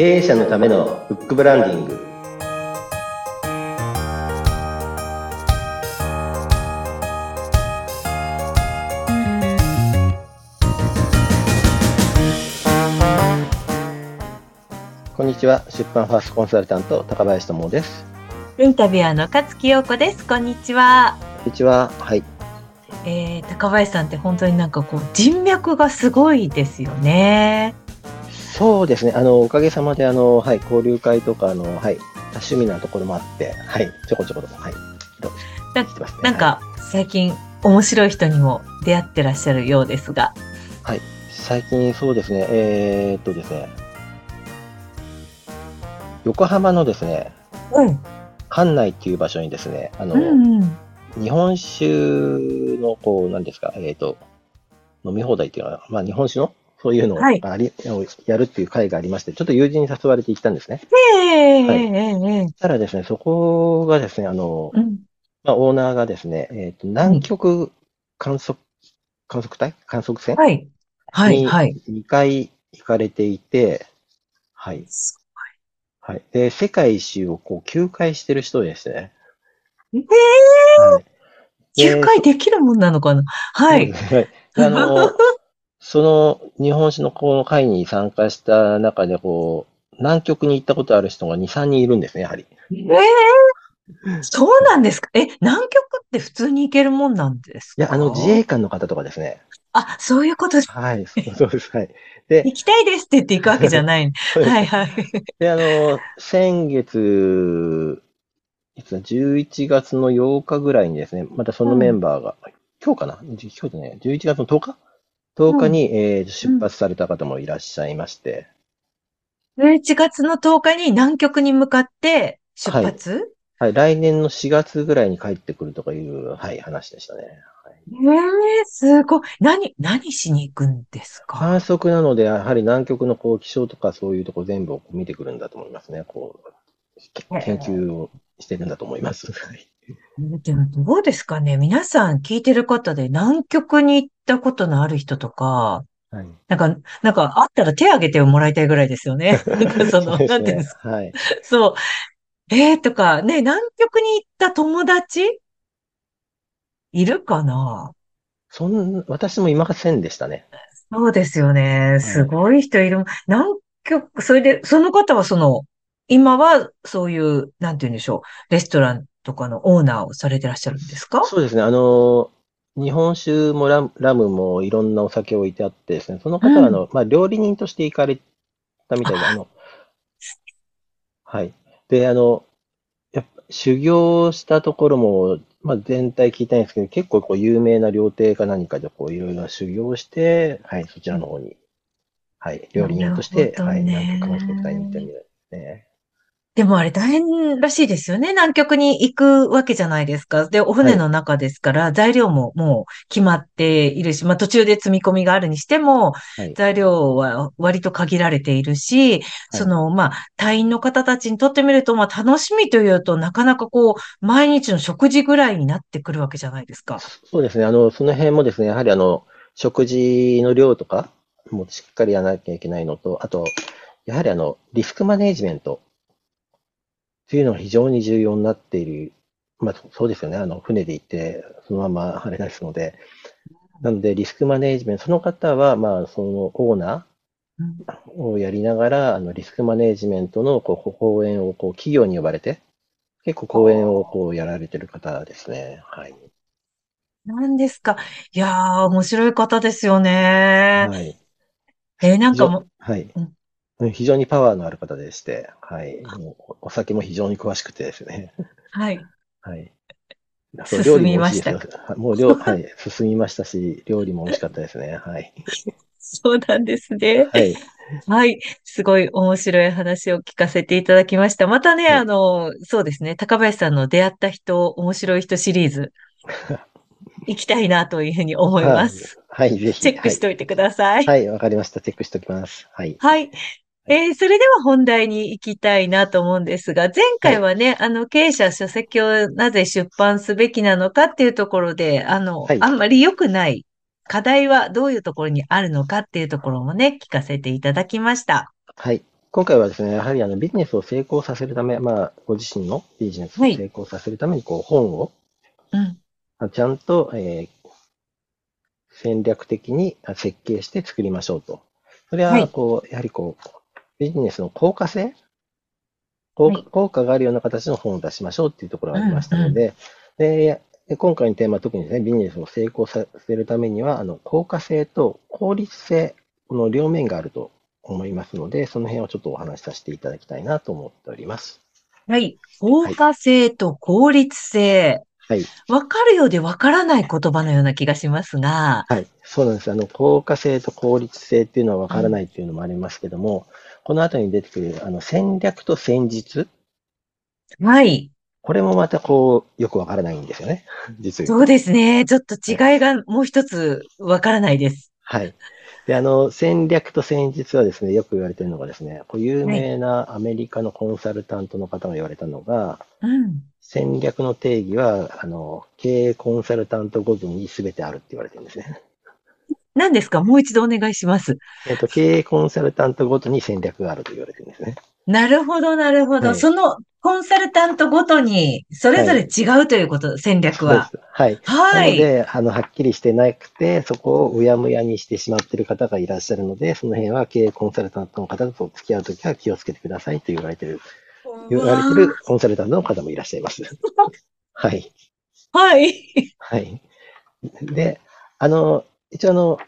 経営者のためのフックブランディング。こんにちは。出版ファーストコンサルタント高林智です。インタビュアーの勝木陽子です。こんにちは。こんにちは。はい。えー、高林さんって本当になんかこう人脈がすごいですよね。そうですね。あの、おかげさまで、あの、はい、交流会とか、あの、はい、多趣味なところもあって、はい、ちょこちょこと、はい、ななんか、最近、面白い人にも出会ってらっしゃるようですが。はい、最近そうですね、えー、っとですね、横浜のですね、うん。館内っていう場所にですね、あの、うんうん日本酒の、こう、なんですか、えっ、ー、と、飲み放題っていうのは、まあ、日本酒のそういうのをあり、はい、やるっていう会がありまして、ちょっと友人に誘われて行ったんですね。ええはい、そしたらですね、そこがですね、あの、うん、まあ、オーナーがですね、えっ、ー、と、南極観測、観測隊？観測船？はい。はい。はい。2回行かれていて、はい。はい。で、世界一周をこう、9回してる人でしてね。ええー、はい、9回できるもんなのかな？はい。はい。あの、その日本史のこの会に参加した中で、こう、南極に行ったことある人が2、3人いるんですね、やはり。ええー、そうなんですか？え、南極って普通に行けるもんなんですか？いや、あの、自衛官の方とかですね。あ、そういうことです。はい、そう です。はい。で、行きたいですって言って行くわけじゃない。はいはい。で、あの、先月、いつ11月の8日ぐらいにですね、またそのメンバーが、うん、今日かな？今日じゃね、11月の10日？?10 日に、うん、えー、出発された方もいらっしゃいまして。11月の10日に南極に向かって出発、はいはい、来年の4月ぐらいに帰ってくるとかいう、はい、話でしたね。はい、ええー、すごい。何、何しに行くんですか？観測なので、やはり南極のこう気象とかそういうとこ全部を見てくるんだと思いますね。こう、研究をしてるんだと思います。はい。でもどうですかね皆さん聞いてる方で南極に行ったことのある人とか、はい、なんか、なんかあったら手挙げてもらいたいぐらいですよね。なんかその、そね、なんていうんですか。はい。そう。えー、とか、ね、南極に行った友達？いるかな？そん、私もいませんでしたね。そうですよね。すごい人いる。はい、南極、それで、その方はその、今はそういう、なんて言うんでしょう、レストランとかのオーナーをされてらっしゃるんですか？そうですね。あの、日本酒もララムもいろんなお酒を置いてあってですね、その方はあの、うん、まあ、料理人として行かれたみたいで、あ。の、はい。で、あの、やっぱ修行したところも、まあ、全体聞いたいんですけど、結構こう有名な料亭か何かでこういろいろ修行して、はい、そちらの方に、はい、料理人として、はい、南極観測隊に行ったみたいですね。でもあれ大変らしいですよね。南極に行くわけじゃないですか。で、お船の中ですから、材料ももう決まっているし、まあ途中で積み込みがあるにしても、材料は割と限られているし、その、まあ、隊員の方たちにとってみると、まあ楽しみというとなかなかこう、毎日の食事ぐらいになってくるわけじゃないですか。そうですね。あの、その辺もですね、やはりあの、食事の量とか、もしっかりやらなきゃいけないのと、あと、やはりあの、リスクマネジメント。っていうのが非常に重要になっている。まあ、そうですよね。あの、船で行って、そのままあれですので。なので、リスクマネジメント、その方は、まあ、そのオーナーをやりながら、あの、リスクマネジメントの、こう、講演を、こう、企業に呼ばれて、結構講演を、こう、やられてる方ですね。はい。何ですか。いやー、面白い方ですよね。はい。えー、なんかも、はい。うん非常にパワーのある方でして、はい。もうお酒も非常に詳しくてですね。はい。はい。進みました。もう料、はい。進みましたし、料理も美味しかったですね。はい。そうなんですね。はい。はい。すごい面白い話を聞かせていただきました。またね、はい、あの、そうですね。高林さんの出会った人、面白い人シリーズ、行きたいなというふうに思います。はい、はい、ぜひ。チェックしておいてください。はい、わ、はい、かりました。チェックしておきます。はい。はい。えー、それでは本題に行きたいなと思うんですが、前回はね、はい、あの、経営者書籍をなぜ出版すべきなのかっていうところで、あの、はい、あんまり良くない課題はどういうところにあるのかっていうところもね、聞かせていただきました。はい。今回はですね、やはりあのビジネスを成功させるため、まあ、ご自身のビジネスを成功させるために、こう、本を、うん。ちゃんと、えー戦略的に設計して作りましょうと。それは、はいこう、やはりこう、ビジネスの効果性？効果はい効果があるような形の本を出しましょうっていうところがありましたので、でで今回のテーマは特にですね、ビジネスを成功させるためには、あの、効果性と効率性、この両面があると思いますので、その辺をちょっとお話しさせていただきたいなと思っております。はい。効果性と効率性。はい。わかるようでわからない言葉のような気がしますが、はい。そうなんです。あの、効果性と効率性っていうのは分からないっていうのもありますけども、この後に出てくる、あの、戦略と戦術。はい。これもまたこう、よく分からないんですよね。実そうは。ですね。ちょっと違いがもう一つわからないです。はい。で、あの、戦略と戦術はですね、よく言われてるのがですね、こう有名なアメリカのコンサルタントの方が言われたのが、うん。戦略の定義は、あの、経営コンサルタントごとに全てあるって言われてるんですね。何ですか？もう一度お願いします。えっと、経営コンサルタントごとに戦略があると言われてるんですね。なるほど、なるほど。はいそのコンサルタントごとに、それぞれ違うということ、戦略は。そうです。はい。は。ないので、あの、はっきりしてなくて、そこをうやむやにしてしまっている方がいらっしゃるので、その辺は経営コンサルタントの方と付き合うときは気をつけてくださいと言われている、言われているコンサルタントの方もいらっしゃいます。はい。はい。はい。で、あの、一応あの、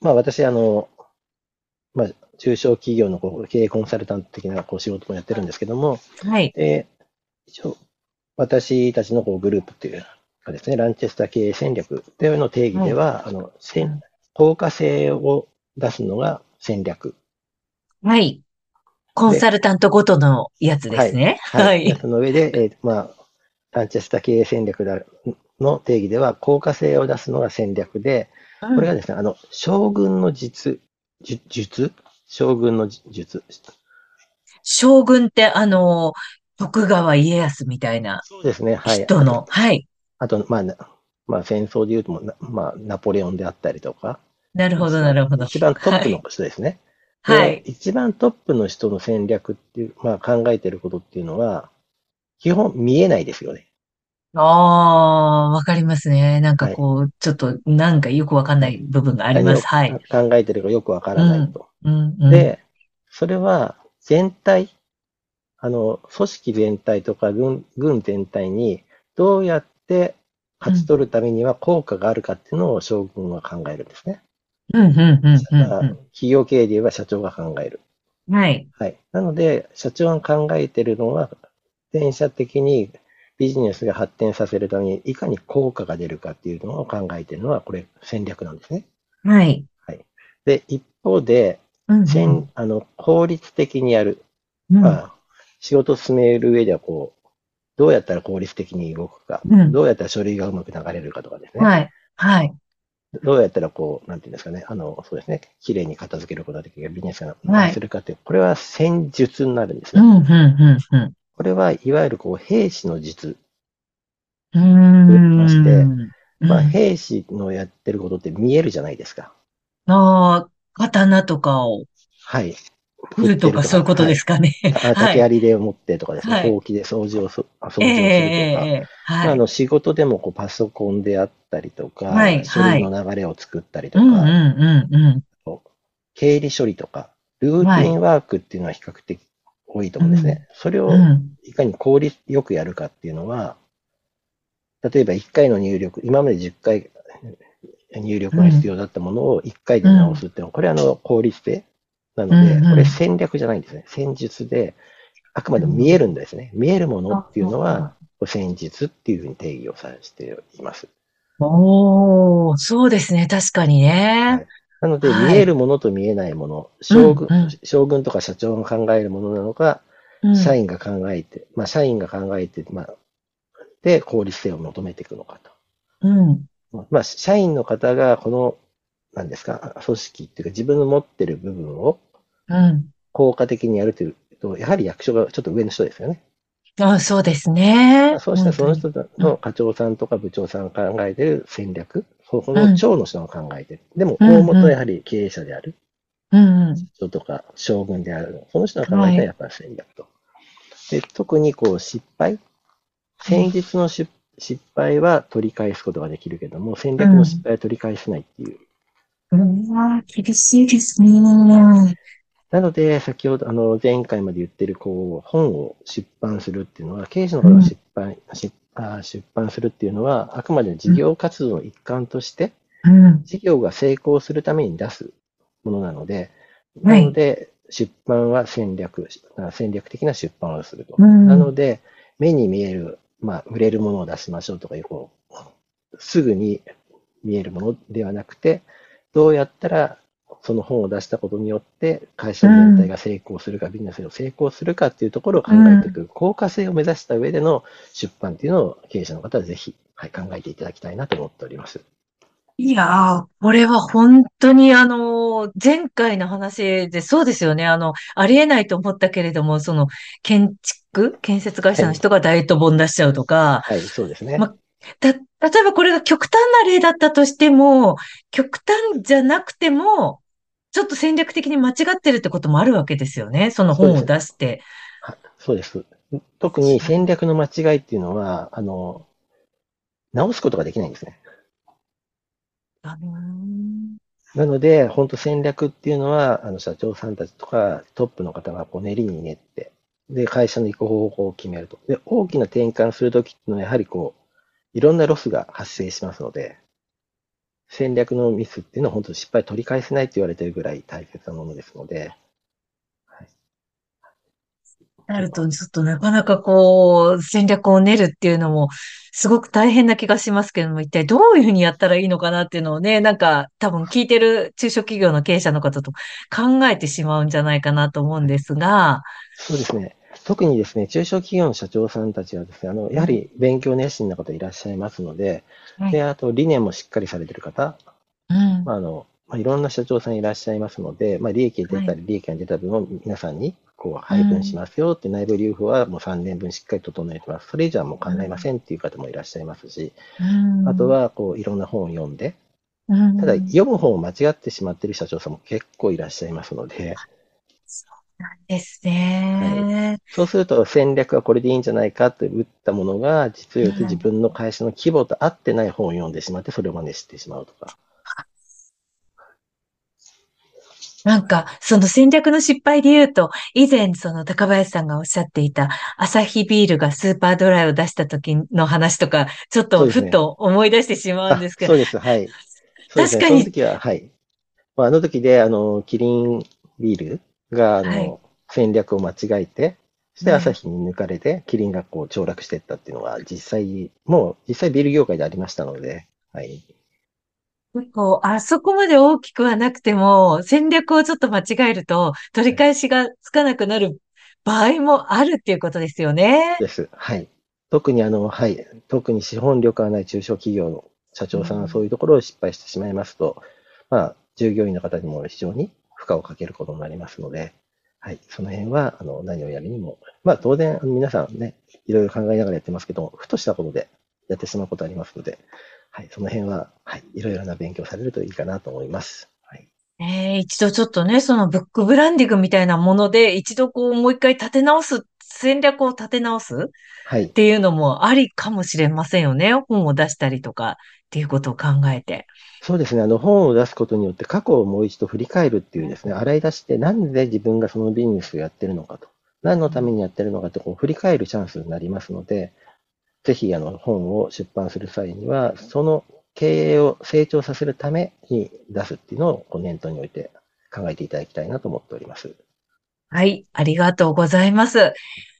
まあ私、あの、まあ、中小企業のこう経営コンサルタント的なこう仕事もやってるんですけども、はい。で、一応、私たちのこうグループっていうかですね、ランチェスター経営戦略というの定義では、あの、戦効果性を出すのが戦略。はい。コンサルタントごとのやつですね。はい。その上で、えーまあ、ランチェスター経営戦略だの定義では、効果性を出すのが戦略で、これがですね、あの、将軍の実、術術？将軍の術。将軍って、あの、徳川家康みたいなそうですね、はい。人の、はい。あと、まあ、なまあ、戦争で言うともな、まあ、ナポレオンであったりとか、なるほど、なるほど。一番トップの人ですね。はい。で一番トップの人の戦略っていう、まあ考えてることっていうのは、基本見えないですよね。ああ、わかりますね。なんかこう、ちょっと、なんかよくわかんない部分があります。はい。考えてるかよくわからないと。うん、うん。で、それは全体、あの、組織全体とか軍、軍全体にどうやって勝ち取るためには効果があるかっていうのを将軍は考えるんですね。うん、うん、うん、うん企業経営で言えば社長が考える。うん。はい。はい。なので、社長が考えてるのは、全社的にビジネスが発展させるためにいかに効果が出るかっていうのを考えてるのは、これ戦略なんですね。はい。で、一方で、うんうん戦あの効率的にやる。うんまあ、仕事を進める上では、こう、どうやったら効率的に動くか、うんどうやったら書類がうまく流れるかとかですね。はい。はい。どうやったらこう、なんていうんですかね、あの、そうですね、綺麗に片付けることができる、ビジネスがはい回せるかっていう、これは戦術になるんですね。うん、うん、うん、うん。これはいわゆるこう、兵士の術。うーん。ましてうんまあ、兵士のやってることって見えるじゃないですか。ああ、刀とかをはい。振るとかそういうことですかね。はい。あ竹槍で持ってとかですね、はいほうきで掃除をそ、掃除をすええるとか。ええはい。まああの仕事でもこうパソコンであったりとか、はい書類の流れを作ったりとか、うん、うん、うん、うん。経理処理とか、ルーティンワークっていうのは比較的多いと思うんですね。それをうん。いかに効率よくやるかっていうのは、例えば1回の入力、今まで10回入力が必要だったものを1回で直すっていうのは、これはあの効率性なので、これ戦略じゃないんですね。戦術で、あくまでも見えるんですね。見えるものっていうのは、戦術っていうふうに定義をさせています。おー、そうですね。確かにね。なので、はい見えるものと見えないもの、将軍、うんうん将軍とか社長が考えるものなのか、うん社員が考えて、まあ、社員が考えて、まあ、で、効率性を求めていくのかと。うん。まあ、社員の方が、この、何ですか、組織っていうか、自分の持ってる部分をうん。効果的にやるというと、やはり役所がちょっと上の人ですよね。あそうですね。そうしたらその本人の課長さんとか部長さんが考えてる戦略、そこの長の人が考えてる。でも、大元はやはり経営者である。うん。人とか将軍である。その人が考えたらやっぱり戦略と。で特にこう失敗戦術の失失敗は取り返すことができるけども、戦略の失敗は取り返せないっていう。うわー厳しいですね。なので、先ほど、あの、前回まで言ってる、こう、本を出版するっていうのは、経営者の方が出版、出あ出版するっていうのは、あくまで事業活動の一環として、うん。事業が成功するために出すものなので、はないので、出版は戦略、あ戦略的な出版をすると。うんなので、目に見える、まあ、売れるものを出しましょうとかいう、こう、すぐに見えるものではなくて、どうやったらその本を出したことによって、会社全体が成功するか、ビジネスが成功するかっていうところを考えていく、効果性を目指した上での出版っていうのを経営者の方はぜひ、はい、考えていただきたいなと思っております。いやー、これは本当にあの、前回の話でそうですよね。あの、ありえないと思ったけれども、その、建築建設会社の人がダイエット本出しちゃうとか、はい、そうですね。また、例えばこれが極端な例だったとしても、極端じゃなくても、ちょっと戦略的に間違ってるってこともあるわけですよね。その本を出して。はいそうです。特に戦略の間違いっていうのは、あの、直すことができないんですね。あのーなので、本当戦略っていうのは、あの、社長さんたちとかトップの方がこう練りに練って、で、会社の行く方向を決めると。で、大きな転換するときっていうのは、やはりこう、いろんなロスが発生しますので、戦略のミスっていうのは本当失敗取り返せないって言われてるぐらい大切なものですので、はいなると、ちょっとなかなかこう、戦略を練るっていうのも、すごく大変な気がしますけども、一体どういうふうにやったらいいのかなっていうのをね、なんか多分聞いてる中小企業の経営者の方と考えてしまうんじゃないかなと思うんですが、そうですね。特にですね、中小企業の社長さんたちはですね、あの、やはり勉強熱心な方いらっしゃいますので、はいで、あと理念もしっかりされてる方、うん。まあ、あの、まあ、いろんな社長さんいらっしゃいますので、まあ、利益が出たり、利益が出た分を皆さんにこう配分しますよって内部留保はもう3年分しっかり整えてます。それ以上はもう考えませんっていう方もいらっしゃいますし、うんあと、はこういろんな本を読んで、うんただ読む本を間違ってしまっている社長さんも結構いらっしゃいますので、なんですね。そうすると戦略はこれでいいんじゃないかと打ったものが、実を言うとうん自分の会社の規模と合ってない本を読んでしまって、それを真似してしまうとか。なんか、その戦略の失敗で言うと、以前、その高林さんがおっしゃっていた、アサヒビールがスーパードライを出した時の話とか、ちょっとふっと思い出してしまうんあですけど、そうです、はい。そうですね、確かにその時は、はい。まあ、あの時で、あの、キリンビールが、あの、はい戦略を間違えて、そしてはい朝日に抜かれて、キリンがこう凋落していったっていうのは、実際、もう、実際ビール業界でありましたので、はい。こう、あそこまで大きくはなくても、戦略をちょっと間違えると、取り返しがつかなくなる場合もあるっていうことですよね。です。はい。特にあの、はい。特に資本力がない中小企業の社長さんうんはそういうところを失敗してしまいますと、まあ、従業員の方にも非常に負荷をかけることになりますので、はい。その辺は、あの、何をやるにも、まあ、当然、皆さんね、いろいろ考えながらやってますけど、ふとしたことでやってしまうことありますので、はい。その辺は、はい。いろいろな勉強されるといいかなと思います。はい。えー一度ちょっとね、そのブックブランディングみたいなもので、一度こう、もう一回立て直す、戦略を立て直すっはい。ていうのもありかもしれませんよね。本を出したりとかっていうことを考えて。そうですね。あの、本を出すことによって過去をもう一度振り返るっていうですね、洗い出して、なんで自分がそのビジネスをやってるのかと、何のためにやってるのかと、こう振り返るチャンスになりますので、ぜひ、あの、本を出版する際には、その経営を成長させるために出すっていうのをこう念頭に置いて考えていただきたいなと思っております。はい、ありがとうございます。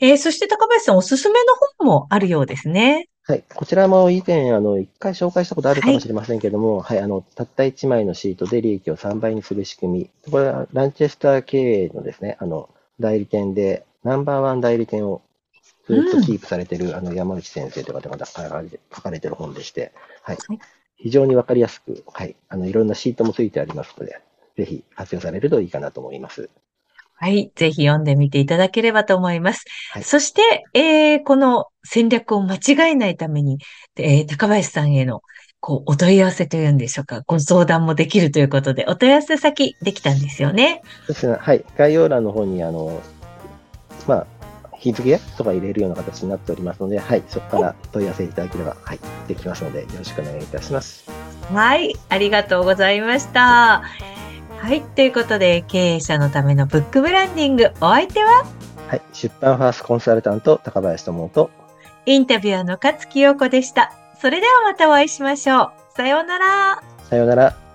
えーそして高林さんおすすめの本もあるようですね。はい。こちらも以前、あの、一回紹介したことあるかもしれませんけども、はい、あの、たった1枚のシートで利益を3倍にする仕組み。これは、ランチェスター経営のですね、あの、代理店で、ナンバーワン代理店をずっとキープされている、あの、山内先生という方が書かれて書かれている本でして、はいはい。非常にわかりやすく、はい。あの、いろんなシートもついてありますので、ぜひ活用されるといいかなと思います。はい、ぜひ読んでみていただければと思います。はいそして、えーこの戦略を間違えないために、えー高林さんへのこう、お問い合わせというんでしょうか、ご相談もできるということで、お問い合わせ先できたんですよね。そうですね。はい。概要欄の方に、あの、まあ、日付とか入れるような形になっておりますので、はい。そこから問い合わせいただければ、はい。できますので、よろしくお願いいたします。はい。ありがとうございました。はい。ということで、経営者のためのブックブランディング、お相手は？はい。出版ファーストコンサルタント、高林智と、インタビュアーの勝木陽子でした。それではまたお会いしましょう。さようなら。さようなら。